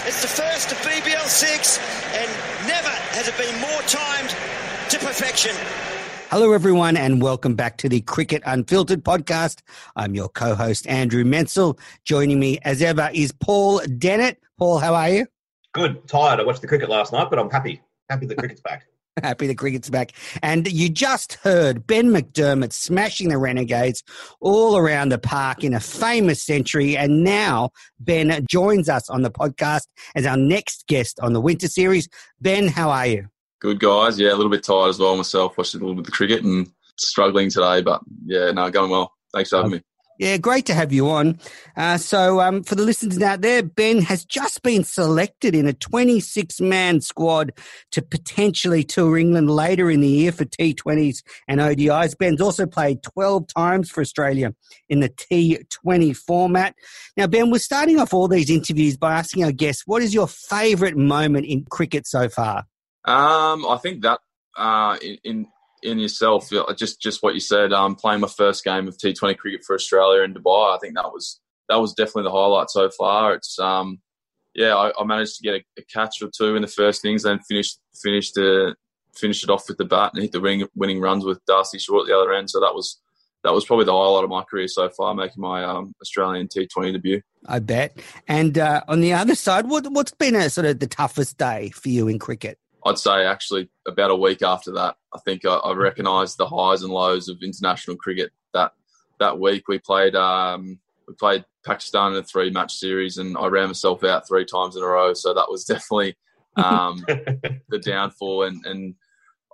balls. It's the first of BBL six, and never has it been more timed to perfection. Hello, everyone, and welcome back to the Cricket Unfiltered podcast. I'm your co host, Andrew Menzel. Joining me, as ever, is Paul Dennett. Paul, how are you? Good. Tired. I watched the cricket last night, but I'm happy. Happy the cricket's back. Happy the cricket's back. And you just heard Ben McDermott smashing the Renegades all around the park in a famous century. And now Ben joins us on the podcast as our next guest on the Winter Series. Ben, how are you? Good guys, yeah, a little bit tired as well myself. Watched a little bit of the cricket and struggling today, but yeah, no, going well. Thanks for having me. Yeah, great to have you on. Uh, so, um, for the listeners out there, Ben has just been selected in a 26 man squad to potentially tour England later in the year for T20s and ODIs. Ben's also played 12 times for Australia in the T20 format. Now, Ben, we're starting off all these interviews by asking our guests, what is your favourite moment in cricket so far? Um, I think that uh, in, in in yourself, just just what you said, um, playing my first game of T20 cricket for Australia in Dubai, I think that was that was definitely the highlight so far. It's um, yeah, I, I managed to get a, a, catch or two in the first innings, then finished finished uh, finished it off with the bat and hit the winning, winning runs with Darcy Short at the other end. So that was that was probably the highlight of my career so far, making my um, Australian T20 debut. I bet. And uh, on the other side, what, what's been a sort of the toughest day for you in cricket? I'd say actually about a week after that, I think I, I recognised the highs and lows of international cricket. That that week we played um, we played Pakistan in a three match series, and I ran myself out three times in a row. So that was definitely um, the downfall, and, and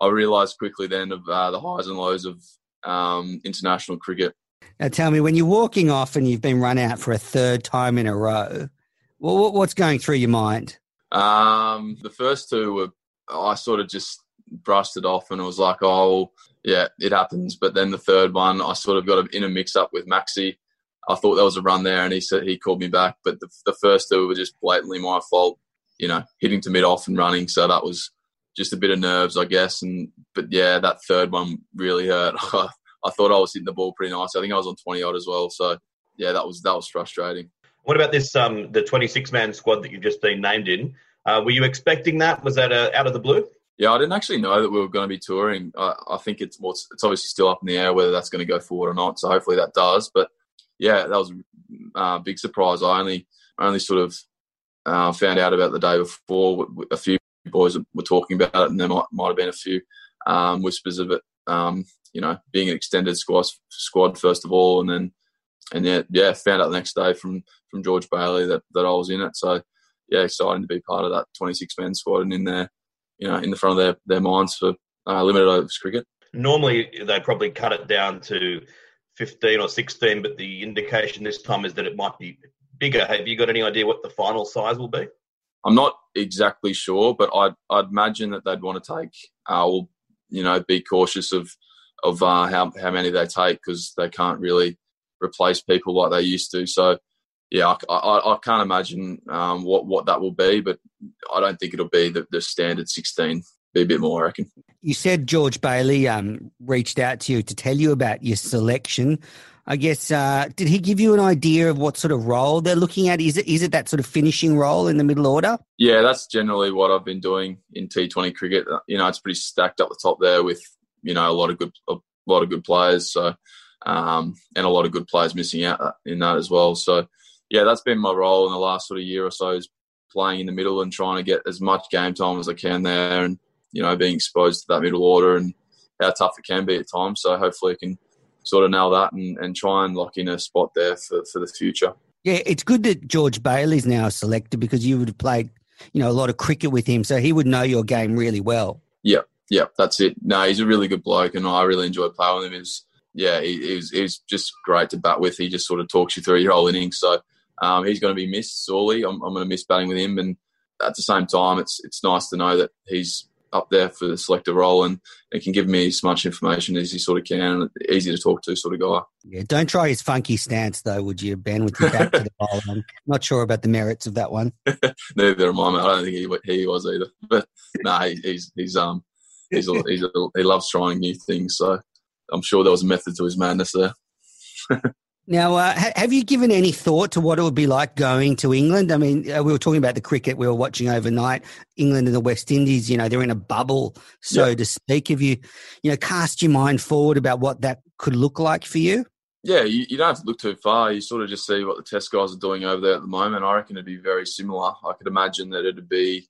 I realised quickly then of uh, the highs and lows of um, international cricket. Now, tell me, when you're walking off and you've been run out for a third time in a row, well, what's going through your mind? Um, the first two were I sort of just brushed it off and it was like, oh, yeah, it happens. But then the third one, I sort of got in a mix up with Maxi. I thought there was a run there and he said he called me back. But the, the first two were just blatantly my fault, you know, hitting to mid off and running. So that was just a bit of nerves, I guess. And But yeah, that third one really hurt. I thought I was hitting the ball pretty nice. I think I was on 20 odd as well. So yeah, that was that was frustrating. What about this um the 26 man squad that you've just been named in? Uh, were you expecting that? Was that uh, out of the blue? Yeah, I didn't actually know that we were going to be touring. I, I think it's it's obviously still up in the air whether that's going to go forward or not. So hopefully that does. But yeah, that was a uh, big surprise. I only only sort of uh, found out about the day before. A few boys were talking about it, and there might might have been a few um, whispers of it. Um, you know, being an extended squad squad first of all, and then and yeah, yeah, found out the next day from from George Bailey that that I was in it. So yeah, exciting to be part of that 26 man squad and in there, you know, in the front of their, their minds for uh, limited overs cricket. Normally, they probably cut it down to 15 or 16, but the indication this time is that it might be bigger. Have you got any idea what the final size will be? I'm not exactly sure, but I'd, I'd imagine that they'd want to take, uh, will, you know, be cautious of of uh, how how many they take because they can't really replace people like they used to. So yeah, I, I, I can't imagine um, what what that will be, but I don't think it'll be the, the standard sixteen. Be a bit more, I reckon. You said George Bailey um, reached out to you to tell you about your selection. I guess uh, did he give you an idea of what sort of role they're looking at? Is it is it that sort of finishing role in the middle order? Yeah, that's generally what I've been doing in T Twenty cricket. Uh, you know, it's pretty stacked up the top there with you know a lot of good a lot of good players. So um, and a lot of good players missing out in that as well. So yeah, that's been my role in the last sort of year or so is playing in the middle and trying to get as much game time as I can there, and you know being exposed to that middle order and how tough it can be at times. So hopefully, I can sort of nail that and, and try and lock in a spot there for, for the future. Yeah, it's good that George Bailey's now selected because you would have played, you know, a lot of cricket with him, so he would know your game really well. Yeah, yeah, that's it. No, he's a really good bloke, and I really enjoy playing with him. He's, yeah, he, he's, he's just great to bat with. He just sort of talks you through your whole innings. So um, he's going to be missed sorely. I'm, I'm going to miss batting with him, and at the same time, it's it's nice to know that he's up there for the selector role and it can give me as much information as he sort of can easy to talk to sort of guy. Yeah, don't try his funky stance though, would you, Ben, with your back to the bowl? I'm not sure about the merits of that one. Neither am I. I don't think he he was either. But no, nah, he's he's um he's, a, he's a, he loves trying new things. So I'm sure there was a method to his madness there. Now, uh, have you given any thought to what it would be like going to England? I mean, uh, we were talking about the cricket we were watching overnight. England and the West Indies, you know, they're in a bubble, so yep. to speak. Have you, you know, cast your mind forward about what that could look like for you? Yeah, you, you don't have to look too far. You sort of just see what the test guys are doing over there at the moment. I reckon it'd be very similar. I could imagine that it'd be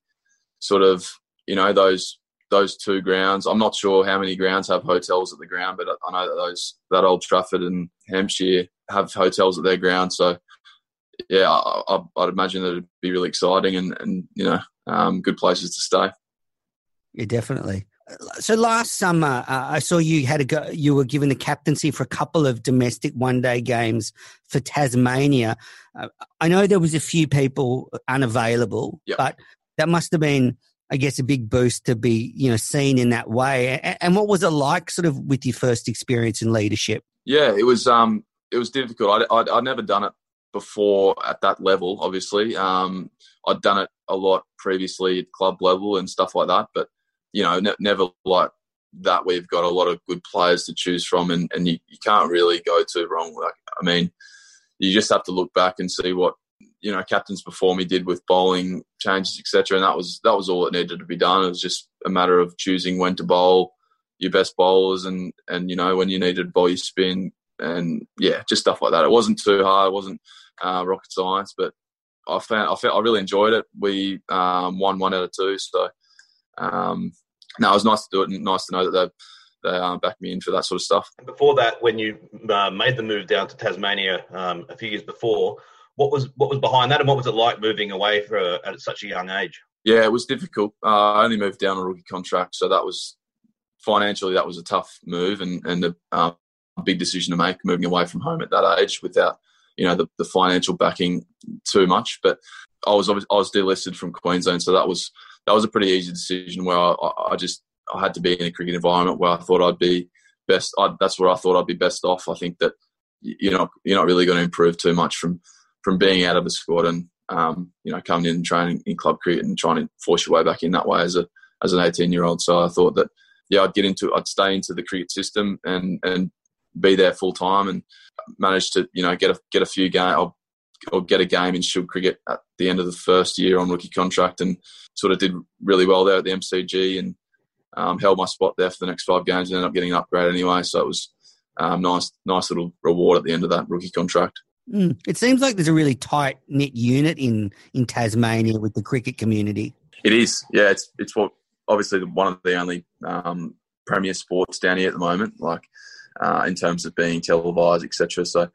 sort of, you know, those those two grounds. I'm not sure how many grounds have hotels at the ground, but I know that those that Old Trafford and Hampshire have hotels at their ground. So yeah, I, would imagine that it'd be really exciting and, and you know, um, good places to stay. Yeah, definitely. So last summer, uh, I saw you had a go, you were given the captaincy for a couple of domestic one day games for Tasmania. Uh, I know there was a few people unavailable, yep. but that must have been, I guess, a big boost to be you know seen in that way. And, and what was it like, sort of, with your first experience in leadership? Yeah, it was. Um, it was difficult. I'd, I'd, I'd, never done it before at that level. Obviously, um, I'd done it a lot previously at club level and stuff like that, but you know, ne- never like that. We've got a lot of good players to choose from, and, and you, you can't really go too wrong. Like, I mean, you just have to look back and see what you know captains before me did with bowling changes, etc. And that was that was all that needed to be done. It was just a matter of choosing when to bowl your best bowlers and and you know when you needed to bowl your spin and yeah, just stuff like that. It wasn't too hard. It wasn't uh, rocket science, but I found I felt I really enjoyed it. We um, won one out of two, so um, no, it was nice to do it and nice to know that they they uh, backed me in for that sort of stuff. Before that, when you uh, made the move down to Tasmania um, a few years before, what was what was behind that, and what was it like moving away for at such a young age? Yeah, it was difficult. Uh, I only moved down a rookie contract, so that was financially that was a tough move, and and the, um, big decision to make moving away from home at that age without you know the, the financial backing too much. But I was I was delisted from Queensland, so that was that was a pretty easy decision where I, I just I had to be in a cricket environment where I thought I'd be best. I, that's where I thought I'd be best off. I think that you're not you're not really going to improve too much from from being out of the squad and um, you know coming in and training in club cricket and trying to force your way back in that way as a as an 18 year old. So I thought that yeah, I'd get into I'd stay into the cricket system and and be there full time and managed to you know get a get a few game or, or get a game in Shield cricket at the end of the first year on rookie contract and sort of did really well there at the MCG and um, held my spot there for the next five games and ended up getting an upgrade anyway. So it was um, nice nice little reward at the end of that rookie contract. Mm. It seems like there's a really tight knit unit in in Tasmania with the cricket community. It is, yeah. It's it's what obviously one of the only um, premier sports down here at the moment. Like uh, in terms of being televised, etc. So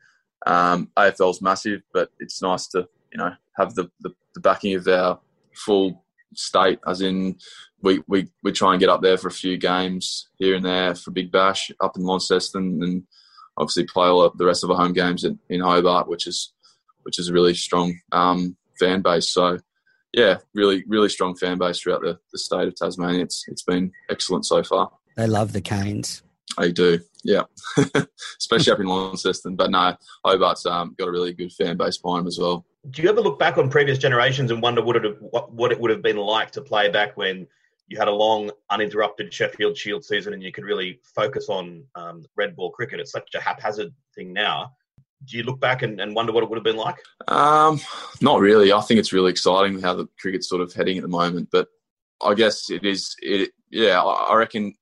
um, AFL's massive, but it's nice to you know have the, the, the, backing of our full state, as in we, we, we try and get up there for a few games here and there for Big Bash up in Launceston, and obviously play all the rest of our home games in, in Hobart, which is which is a really strong um, fan base. So yeah, really really strong fan base throughout the, the state of Tasmania. It's it's been excellent so far. They love the Canes. I do, yeah, especially up in Launceston. But no, Hobart's um, got a really good fan base behind him as well. Do you ever look back on previous generations and wonder what it what, what it would have been like to play back when you had a long, uninterrupted Sheffield Shield season and you could really focus on um, red ball cricket? It's such a haphazard thing now. Do you look back and, and wonder what it would have been like? Um, not really. I think it's really exciting how the cricket's sort of heading at the moment. But I guess it is. It yeah, I reckon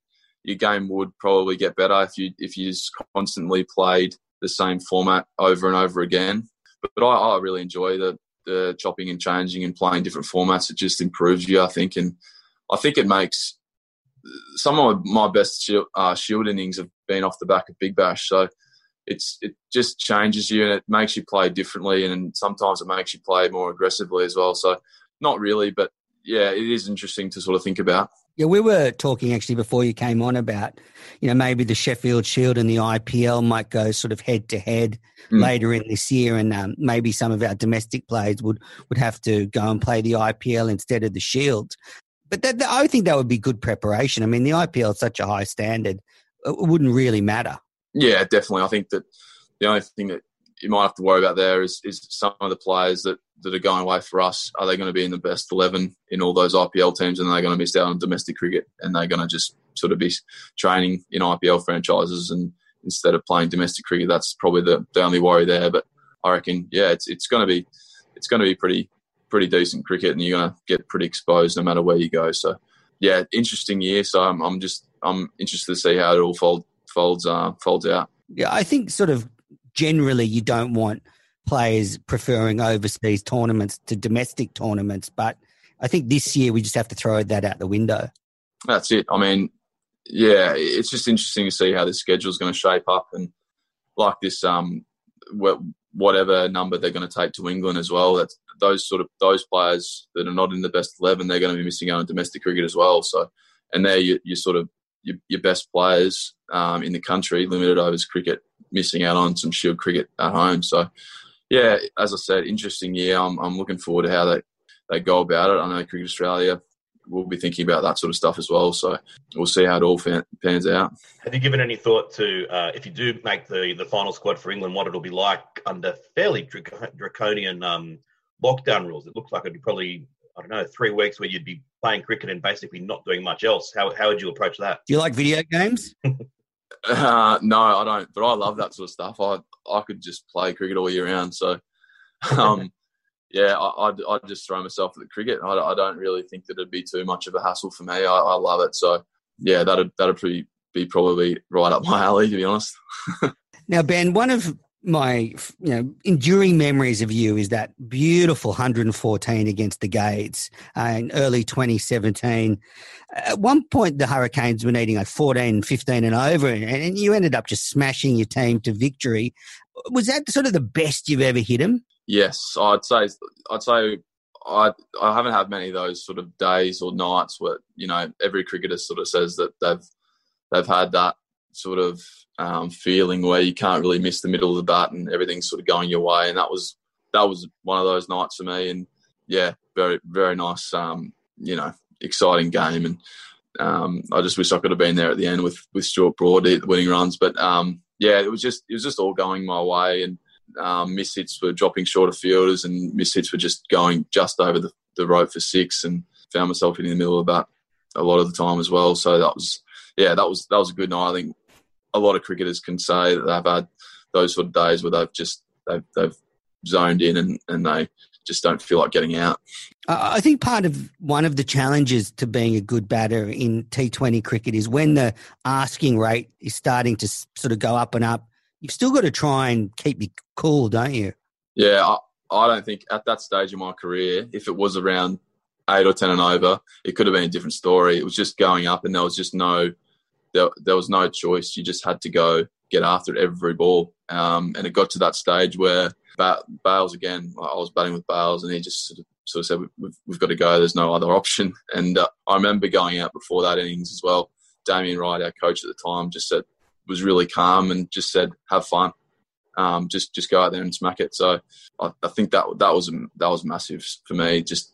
your game would probably get better if you if you just constantly played the same format over and over again. But, but I, I, really enjoy the the chopping and changing and playing different formats. It just improves you, I think, and I think it makes some of my best shield, uh, shield innings have been off the back of Big Bash. So it's it just changes you and it makes you play differently, and sometimes it makes you play more aggressively as well. So not really, but yeah, it is interesting to sort of think about. Yeah, we were talking actually before you came on about, you know, maybe the Sheffield Shield and the IPL might go sort of head to head later in this year, and um, maybe some of our domestic players would would have to go and play the IPL instead of the Shield. But that, that, I think that would be good preparation. I mean, the IPL is such a high standard; it wouldn't really matter. Yeah, definitely. I think that the only thing that you might have to worry about there is, is some of the players that, that are going away for us. Are they going to be in the best 11 in all those IPL teams and they're going to miss out on domestic cricket and they're going to just sort of be training in IPL franchises and instead of playing domestic cricket? That's probably the, the only worry there. But I reckon, yeah, it's, it's going to be, it's going to be pretty, pretty decent cricket and you're going to get pretty exposed no matter where you go. So yeah, interesting year. So I'm, I'm just, I'm interested to see how it all fold, folds, uh, folds out. Yeah, I think sort of generally you don't want players preferring overseas tournaments to domestic tournaments, but I think this year we just have to throw that out the window. That's it. I mean, yeah, it's just interesting to see how the schedule is going to shape up and like this, um, whatever number they're going to take to England as well. That's those sort of those players that are not in the best eleven, they're going to be missing out on domestic cricket as well. So, and they're your, your sort of your, your best players um, in the country, limited overs cricket, missing out on some Shield cricket at home. So, yeah, as I said, interesting year. I'm, I'm looking forward to how they, they go about it. I know Cricket Australia will be thinking about that sort of stuff as well. So we'll see how it all pans out. Have you given any thought to uh, if you do make the, the final squad for England, what it'll be like under fairly draconian um, lockdown rules? It looks like it'd be probably I don't know three weeks where you'd be playing cricket and basically not doing much else. How how would you approach that? Do you like video games? Uh, no, I don't. But I love that sort of stuff. I I could just play cricket all year round. So, um, yeah, I, I'd, I'd just throw myself at the cricket. I, I don't really think that it'd be too much of a hassle for me. I, I love it. So, yeah, that'd that'd be, be probably right up my alley, to be honest. now, Ben, one of my you know enduring memories of you is that beautiful 114 against the Gades uh, in early 2017. At one point, the Hurricanes were needing like 14, 15 and over, and, and you ended up just smashing your team to victory. Was that sort of the best you've ever hit them? Yes, I'd say. I'd say. I I haven't had many of those sort of days or nights where you know every cricketer sort of says that they've they've had that sort of um, feeling where you can't really miss the middle of the bat and everything's sort of going your way. And that was that was one of those nights for me. And yeah, very very nice, um, you know, exciting game. And um, I just wish I could have been there at the end with with Stuart Broad the winning runs. But um, yeah, it was just it was just all going my way. And um, miss hits were dropping short of fielders, and miss hits were just going just over the, the rope for six. And found myself in the middle of that a lot of the time as well. So that was yeah, that was that was a good night. I think a lot of cricketers can say that they've had those sort of days where they've just they've, they've zoned in and, and they just don't feel like getting out. I think part of one of the challenges to being a good batter in T20 cricket is when the asking rate is starting to sort of go up and up. You've still got to try and keep you cool, don't you? Yeah, I, I don't think at that stage of my career, if it was around eight or ten and over, it could have been a different story. It was just going up, and there was just no there, there was no choice. You just had to go get after it every ball. Um, and it got to that stage where ba- Bales again, I was batting with Bales, and he just sort of, sort of said, we've, we've, got to go. There's no other option. And uh, I remember going out before that innings as well. Damien Wright, our coach at the time, just said, was really calm and just said, have fun. Um, just just go out there and smack it. So I, I think that that was that was massive for me. Just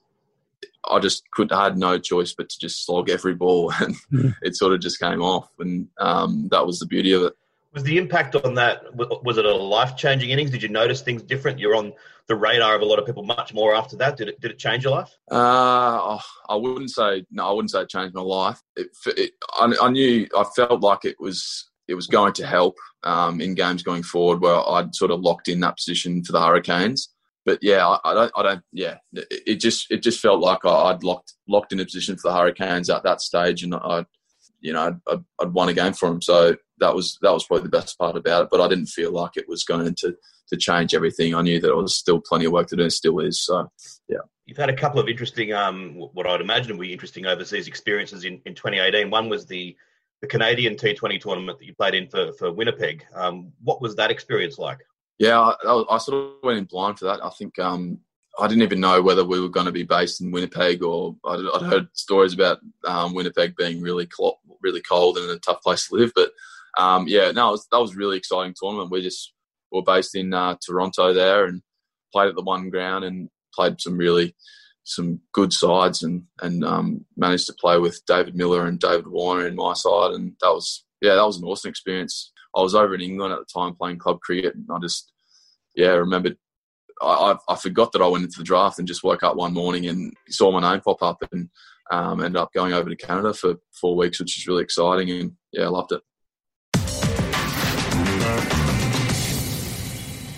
I just could I had no choice but to just slog every ball, and mm. it sort of just came off, and um, that was the beauty of it. Was the impact on that? Was it a life changing innings? Did you notice things different? You're on the radar of a lot of people much more after that. Did it did it change your life? Uh, I wouldn't say no. I wouldn't say it changed my life. It, it, I, I, knew I felt like it was it was going to help um, in games going forward, where I'd sort of locked in that position for the Hurricanes but yeah, I, I, don't, I don't, yeah, it, just, it just felt like I, would locked, locked in a position for the Hurricanes at that stage, and I, you know, I'd, I'd, won a game for them. So that was, that was probably the best part about it. But I didn't feel like it was going to, to change everything. I knew that there was still plenty of work to do, and still is. So yeah. You've had a couple of interesting, um, what I'd imagine would be interesting overseas experiences in, in 2018. One was the the Canadian T20 tournament that you played in for, for Winnipeg. Um, what was that experience like? Yeah, I, I, sort of went in blind for that. I think um, I didn't even know whether we were going to be based in Winnipeg or I'd, I'd heard stories about um, Winnipeg being really really cold and a tough place to live. But um, yeah, no, was, that was really exciting tournament. We just were based in uh, Toronto there and played at the one ground and played some really some good sides and and um, managed to play with David Miller and David Warner in my side and that was yeah that was an awesome experience. I was over in England at the time playing club cricket and I just yeah remembered I, I forgot that I went into the draft and just woke up one morning and saw my name pop up and um, ended up going over to Canada for four weeks, which is really exciting. And yeah, I loved it.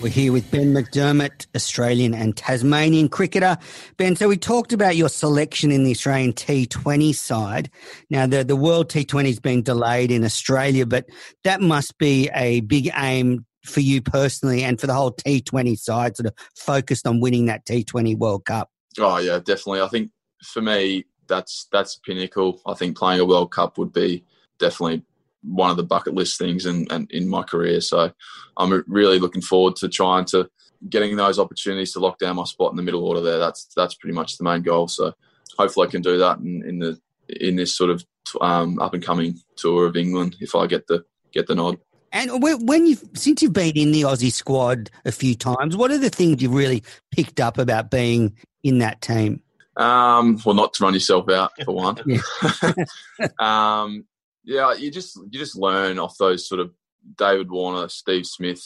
We're here with Ben McDermott, Australian and Tasmanian cricketer. Ben, so we talked about your selection in the Australian T20 side. Now, the, the World T20 has been delayed in Australia, but that must be a big aim for you personally and for the whole T20 side, sort of focused on winning that T20 World Cup? Oh yeah, definitely. I think for me, that's that's pinnacle. I think playing a World Cup would be definitely one of the bucket list things in, in, in my career. So I'm really looking forward to trying to getting those opportunities to lock down my spot in the middle order there. That's that's pretty much the main goal. So hopefully I can do that in, in the in this sort of um, up and coming tour of England if I get the get the nod. And when you since you've been in the Aussie squad a few times, what are the things you've really picked up about being in that team? Um, well, not to run yourself out for one. um, yeah, you just you just learn off those sort of David Warner, Steve Smith,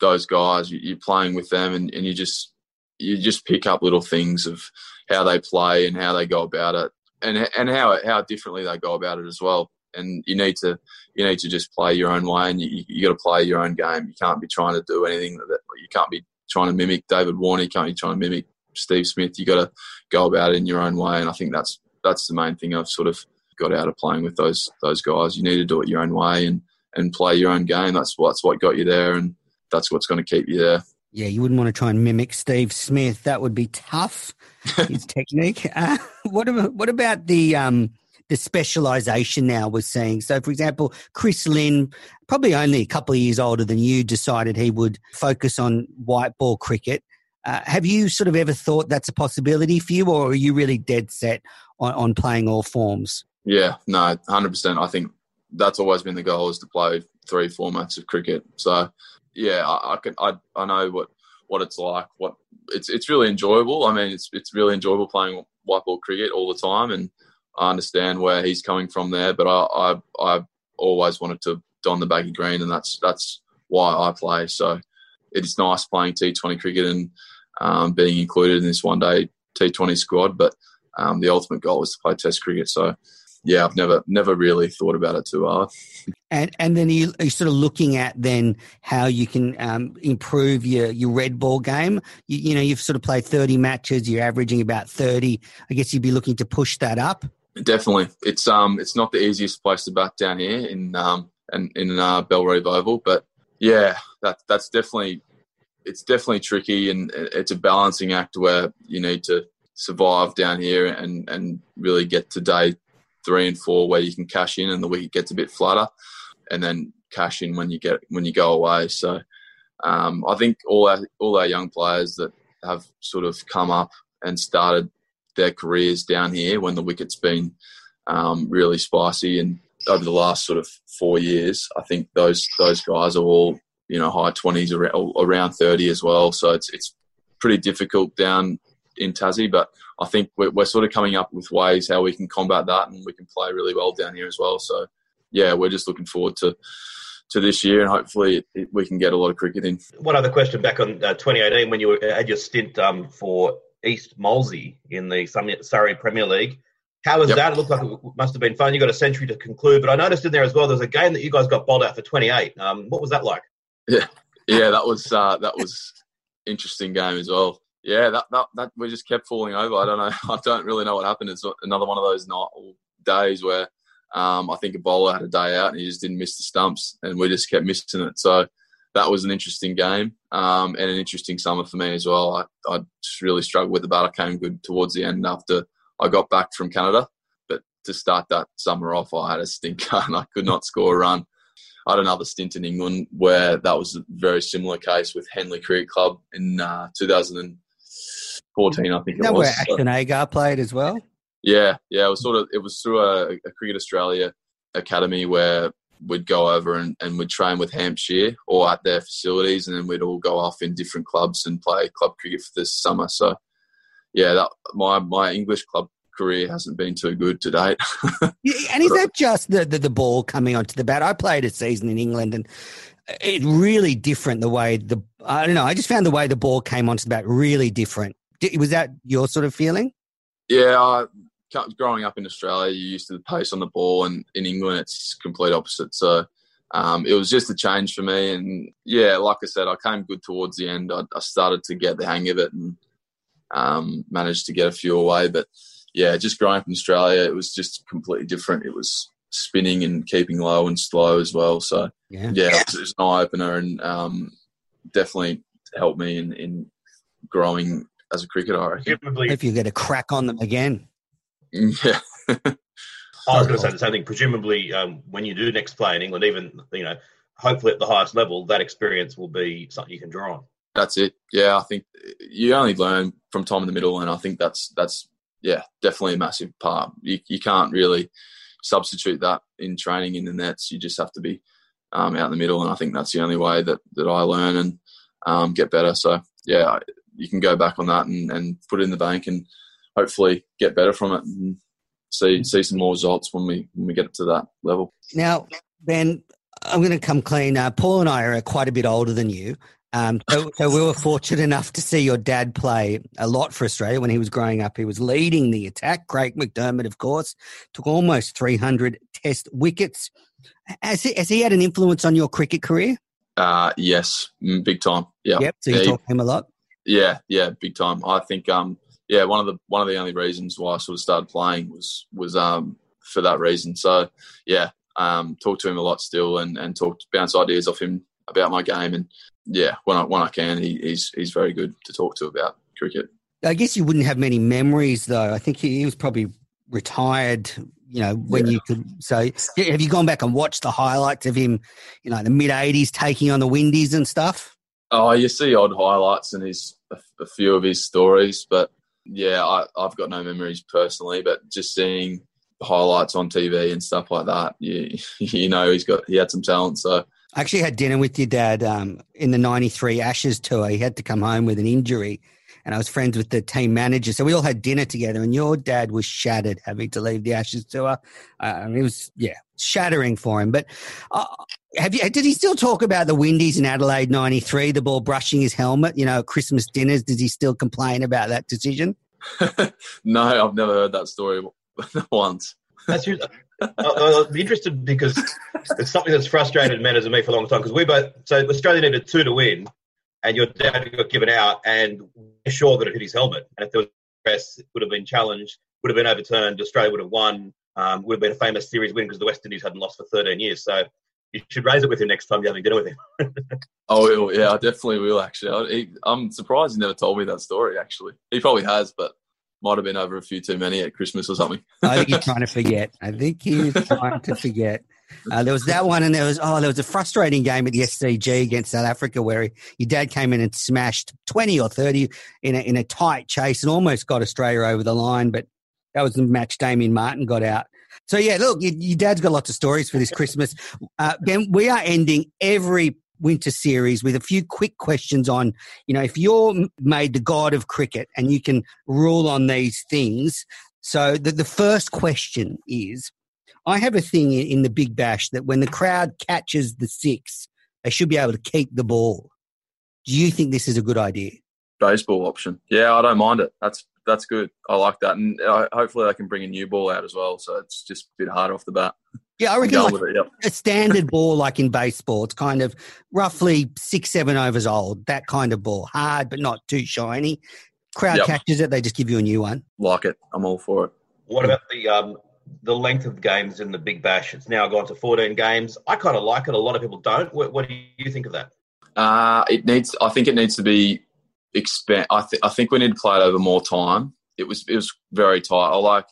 those guys. You, are playing with them, and, and you just you just pick up little things of how they play and how they go about it, and and how how differently they go about it as well and you need to you need to just play your own way, and you, you got to play your own game. You can't be trying to do anything that you can't be trying to mimic David Warner. You can't be trying to mimic Steve Smith. You got to go about it in your own way, and I think that's that's the main thing I've sort of got out of playing with those those guys. You need to do it your own way and and play your own game. That's what's what got you there, and that's what's going to keep you there. Yeah, you wouldn't want to try and mimic Steve Smith. That would be tough. His technique. Uh, what about what about the um, the specialization now we're seeing. So, for example, Chris Lynn, probably only a couple of years older than you, decided he would focus on white ball cricket. Uh, have you sort of ever thought that's a possibility for you, or are you really dead set on, on playing all forms? Yeah, no, hundred percent. I think that's always been the goal is to play three formats of cricket. So, yeah, I, I can I I know what what it's like. What it's it's really enjoyable. I mean, it's it's really enjoyable playing white ball cricket all the time, and I understand where he's coming from there, but I, I, I always wanted to don the baggy green, and that's that's why I play. So it's nice playing T20 cricket and um, being included in this one day T20 squad. But um, the ultimate goal is to play Test cricket. So yeah, I've never never really thought about it too hard. And and then you, are sort of looking at then how you can um, improve your your red ball game. You, you know, you've sort of played thirty matches. You're averaging about thirty. I guess you'd be looking to push that up. Definitely, it's um, it's not the easiest place to bat down here in um, and in uh, Oval, but yeah, that that's definitely it's definitely tricky, and it's a balancing act where you need to survive down here and and really get to day three and four where you can cash in and the wicket gets a bit flatter, and then cash in when you get when you go away. So um, I think all our all our young players that have sort of come up and started their careers down here when the wicket's been um, really spicy. And over the last sort of four years, I think those those guys are all you know high twenties around, around thirty as well. So it's it's pretty difficult down in Tassie, but I think we're, we're sort of coming up with ways how we can combat that, and we can play really well down here as well. So yeah, we're just looking forward to to this year, and hopefully it, it, we can get a lot of cricket in. One other question back on uh, 2018 when you were, had your stint um, for East Molesey in the Surrey Premier League. How was yep. that? It looked like it must have been fun. You got a century to conclude, but I noticed in there as well. There's a game that you guys got bowled out for 28. Um, what was that like? Yeah, yeah, that was uh, that was interesting game as well. Yeah, that, that that we just kept falling over. I don't know. I don't really know what happened. It's another one of those night days where um, I think a bowler had a day out and he just didn't miss the stumps, and we just kept missing it. So that was an interesting game um, and an interesting summer for me as well. I, I just really struggled with the bat. I came good towards the end after I got back from Canada. But to start that summer off, I had a stinker and I could not score a run. I had another stint in England where that was a very similar case with Henley Cricket Club in uh, 2014, I think it That was. where Ashton Agar played as well. Yeah, yeah. It was sort of it was through a, a Cricket Australia academy where we'd go over and, and we'd train with Hampshire or at their facilities, and then we'd all go off in different clubs and play club cricket for this summer. So, yeah, that my my English club career hasn't been too good to date. Yeah, And is that just the, the, the ball coming onto the bat? I played a season in England and it really different the way the, I don't know, I just found the way the ball came onto the bat really different. Was that your sort of feeling? yeah, I, growing up in Australia, you're used to the pace on the ball, and in England, it's complete opposite. So. Um, it was just a change for me, and yeah, like I said, I came good towards the end. I, I started to get the hang of it, and um, managed to get a few away. But yeah, just growing up in Australia, it was just completely different. It was spinning and keeping low and slow as well. So Yeah. yeah, it was, it was an eye opener and um, definitely helped me in, in growing as a cricketer. I reckon. Presumably, If you get a crack on them again. Yeah, I was going to say the same thing. Presumably, um, when you do next play in England, even you know, hopefully at the highest level, that experience will be something you can draw on. that's it. Yeah, I think you only learn from time in the middle, and I think that's that's yeah, definitely a massive part. You you can't really substitute that in training in the nets. You just have to be um, out in the middle, and I think that's the only way that that I learn and um, get better. So yeah, you can go back on that and, and put it in the bank, and hopefully get better from it, and see see some more results when we when we get to that level. Now, Ben, I'm going to come clean. Uh, Paul and I are quite a bit older than you. Um, so, so we were fortunate enough to see your dad play a lot for Australia when he was growing up. He was leading the attack. Craig McDermott, of course, took almost 300 Test wickets. Has he, has he had an influence on your cricket career? Uh, yes, mm, big time. Yeah, Yep. So you Yeah, talk to him a lot. Yeah, yeah, big time. I think um yeah, one of the one of the only reasons why I sort of started playing was was um for that reason. So yeah, um talk to him a lot still and and talk bounce ideas off him about my game and yeah, when I when I can he, he's he's very good to talk to about cricket. I guess you wouldn't have many memories, though. I think he, he was probably retired. You know, when you could. So, have you gone back and watched the highlights of him? You know, the mid '80s taking on the Windies and stuff. Oh, you see odd highlights and his a, few of his stories, but yeah, I, I've got no memories personally, but just seeing highlights on TV and stuff like that, you you know he's got he had some talent. So I actually had dinner with your dad um, in the '93 Ashes tour. He had to come home with an injury, and I was friends with the team manager, so we all had dinner together. And your dad was shattered having to leave the Ashes tour. Uh, it was yeah, shattering for him. But uh, have you? Did he still talk about the Windies in Adelaide '93? The ball brushing his helmet. You know, at Christmas dinners. Does he still complain about that decision? no, I've never heard that story once. That's your, I- I'll be interested because it's something that's frustrated Menners and me for a long time because we both so Australia needed two to win, and your dad got given out, and we're sure that it hit his helmet, and if there was press, it would have been challenged, would have been overturned, Australia would have won, um, would have been a famous series win because the West Indies hadn't lost for 13 years. So you should raise it with him next time you're having dinner with him. Oh, yeah, I definitely will. Actually, I, he, I'm surprised he never told me that story. Actually, he probably has, but might have been over a few too many at Christmas or something. I think he's trying to forget. I think he's trying to forget. Uh, there was that one, and there was oh, there was a frustrating game at the SCG against South Africa where he, your dad came in and smashed twenty or thirty in a, in a tight chase and almost got Australia over the line, but that was the match Damien Martyn got out. So yeah, look, your, your dad's got lots of stories for this Christmas. Uh, ben, we are ending every winter series with a few quick questions on, you know, if you're made the god of cricket and you can rule on these things. So the, the first question is, I have a thing in, in the Big Bash that when the crowd catches the six, they should be able to keep the ball. Do you think this is a good idea? Baseball option. Yeah, I don't mind it. That's that's good. I like that, and uh, hopefully they can bring a new ball out as well, so it's just a bit harder off the bat. Yeah, I reckon like it. Yep. a standard ball, like in baseball, it's kind of roughly six, seven overs old. That kind of ball, hard but not too shiny. Crowd Yep. catches it, they just give you a new one. Like it. I'm all for it. What about the um, the length of games in the Big Bash? It's now gone to 14 games. I kind of like it. A lot of people don't. What, what do you think of that? Uh, it needs. I think it needs to be expand. I, th- I think we need to play it over more time. It was it was very tight. I like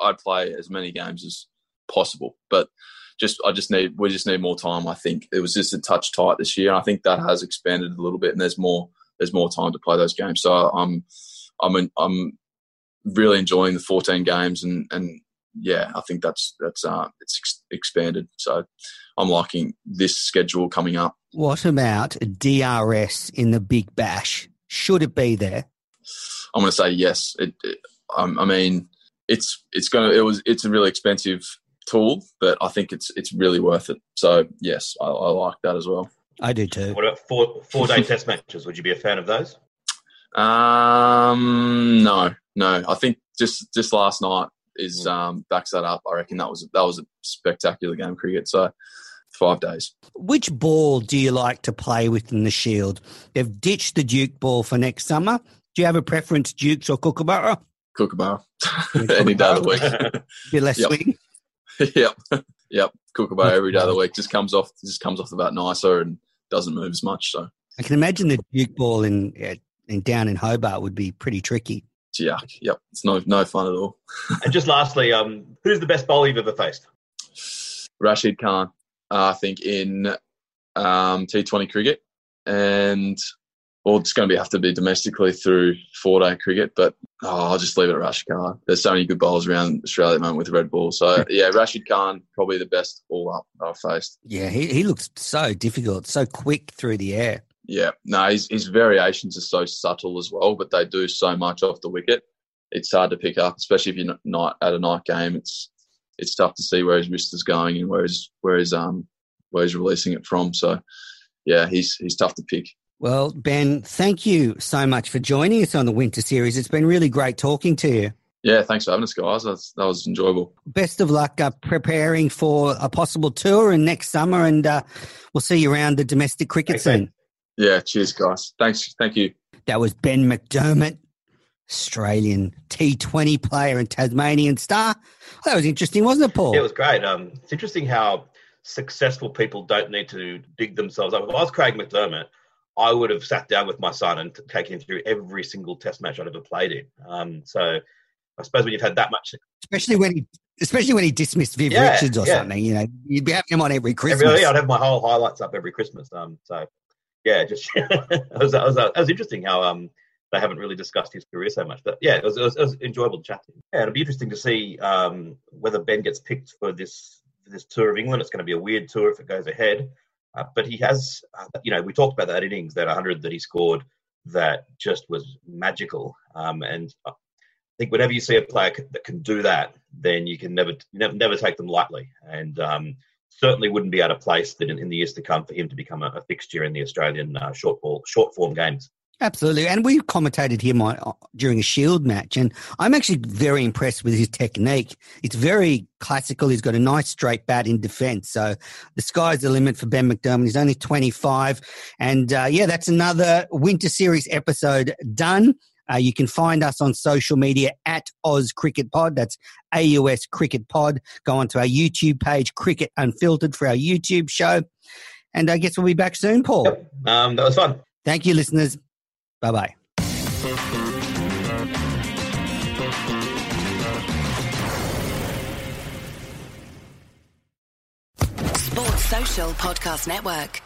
I play as many games as possible, but just I just need we just need more time. I think it was just a touch tight this year. and I think that has expanded a little bit, and there's more there's more time to play those games. So I'm I'm I'm really enjoying the 14 games, and and yeah, I think that's that's uh, it's ex- expanded. So I'm liking this schedule coming up. What about DRS in the Big Bash? Should it be there? I'm going to say yes. It, it, um, I mean, it's it's going to it was it's a really expensive tool, but I think it's it's really worth it. So yes, I, I like that as well. I do too. What about four four day test matches? Would you be a fan of those? Um, no, no. I think just just last night is mm. um, backs that up. I reckon that was that was a spectacular game of cricket. So five days. Which ball do you like to play with in the Shield? They've ditched the Duke ball for next summer. Do you have a preference, Dukes or Kookaburra? Kookaburra, any day of the week. Bit less yep. swing. yep, yep. Kookaburra every day of the week just comes off just comes off the bat nicer and doesn't move as much. So I can imagine the Duke ball in, in down in Hobart would be pretty tricky. Yuck. Yep, it's no no fun at all. and just lastly, um, who's the best bowler you've ever faced? Rashid Khan, uh, I think in um, T20 cricket, and well, it's going to be have to be domestically through four day cricket, but oh, I'll just leave it at Rashid Khan. There's so many good bowlers around Australia at the moment with red ball. So yeah, Rashid Khan probably the best ball up I've faced. Yeah, he, he looks so difficult, so quick through the air. Yeah, no, his, his variations are so subtle as well, but they do so much off the wicket. It's hard to pick up, especially if you're not at a night game. It's it's tough to see where his wrist is going and where his where his um where he's releasing it from. So yeah, he's he's tough to pick. Well, Ben, thank you so much for joining us on the Winter Series. It's been really great talking to you. Yeah, thanks for having us, guys. That's, that was enjoyable. Best of luck uh, preparing for a possible tour and next summer, and uh, we'll see you around the domestic cricket scene. Yeah, cheers, guys. Thanks. Thank you. That was Ben McDermott, Australian T20 player and Tasmanian star. That was interesting, wasn't it, Paul? Yeah, it was great. Um, it's interesting how successful people don't need to dig themselves up. If I was Craig McDermott, I would have sat down with my son and taken him through every single test match I'd ever played in. Um, so I suppose when you've had that much, especially when he, especially when he dismissed Viv yeah, Richards or yeah. something, you know, you'd be having him on every Christmas. Every, yeah, I'd have my whole highlights up every Christmas. Um, so yeah, just it, was, it, was, it was interesting how um they haven't really discussed his career so much. But yeah, it was, it was, it was enjoyable to chat to him. Yeah, it'll be interesting to see um, whether Ben gets picked for this for this tour of England. It's going to be a weird tour if it goes ahead. Uh, but he has, uh, you know, we talked about that innings, that 100 that he scored, that just was magical. Um, and I think whenever you see a player that can do that, then you can never, never, never take them lightly. And um, certainly wouldn't be out of place that in, in, the years to come for him to become a, a fixture in the Australian uh, short ball, short form games. Absolutely. And we commentated him on, uh, during a Shield match, and I'm actually very impressed with his technique. It's very classical. He's got a nice straight bat in defence. So the sky's the limit for Ben McDermott. He's only 25. And uh, yeah, that's another Winter Series episode done. Uh, you can find us on social media at Oz Cricket Pod. That's AUS Cricket Pod. Go onto our YouTube page, Cricket Unfiltered, for our YouTube show. And I guess we'll be back soon, Paul. Yep. Um, that was fun. Thank you, listeners. Bye bye. Sports Social Podcast Network.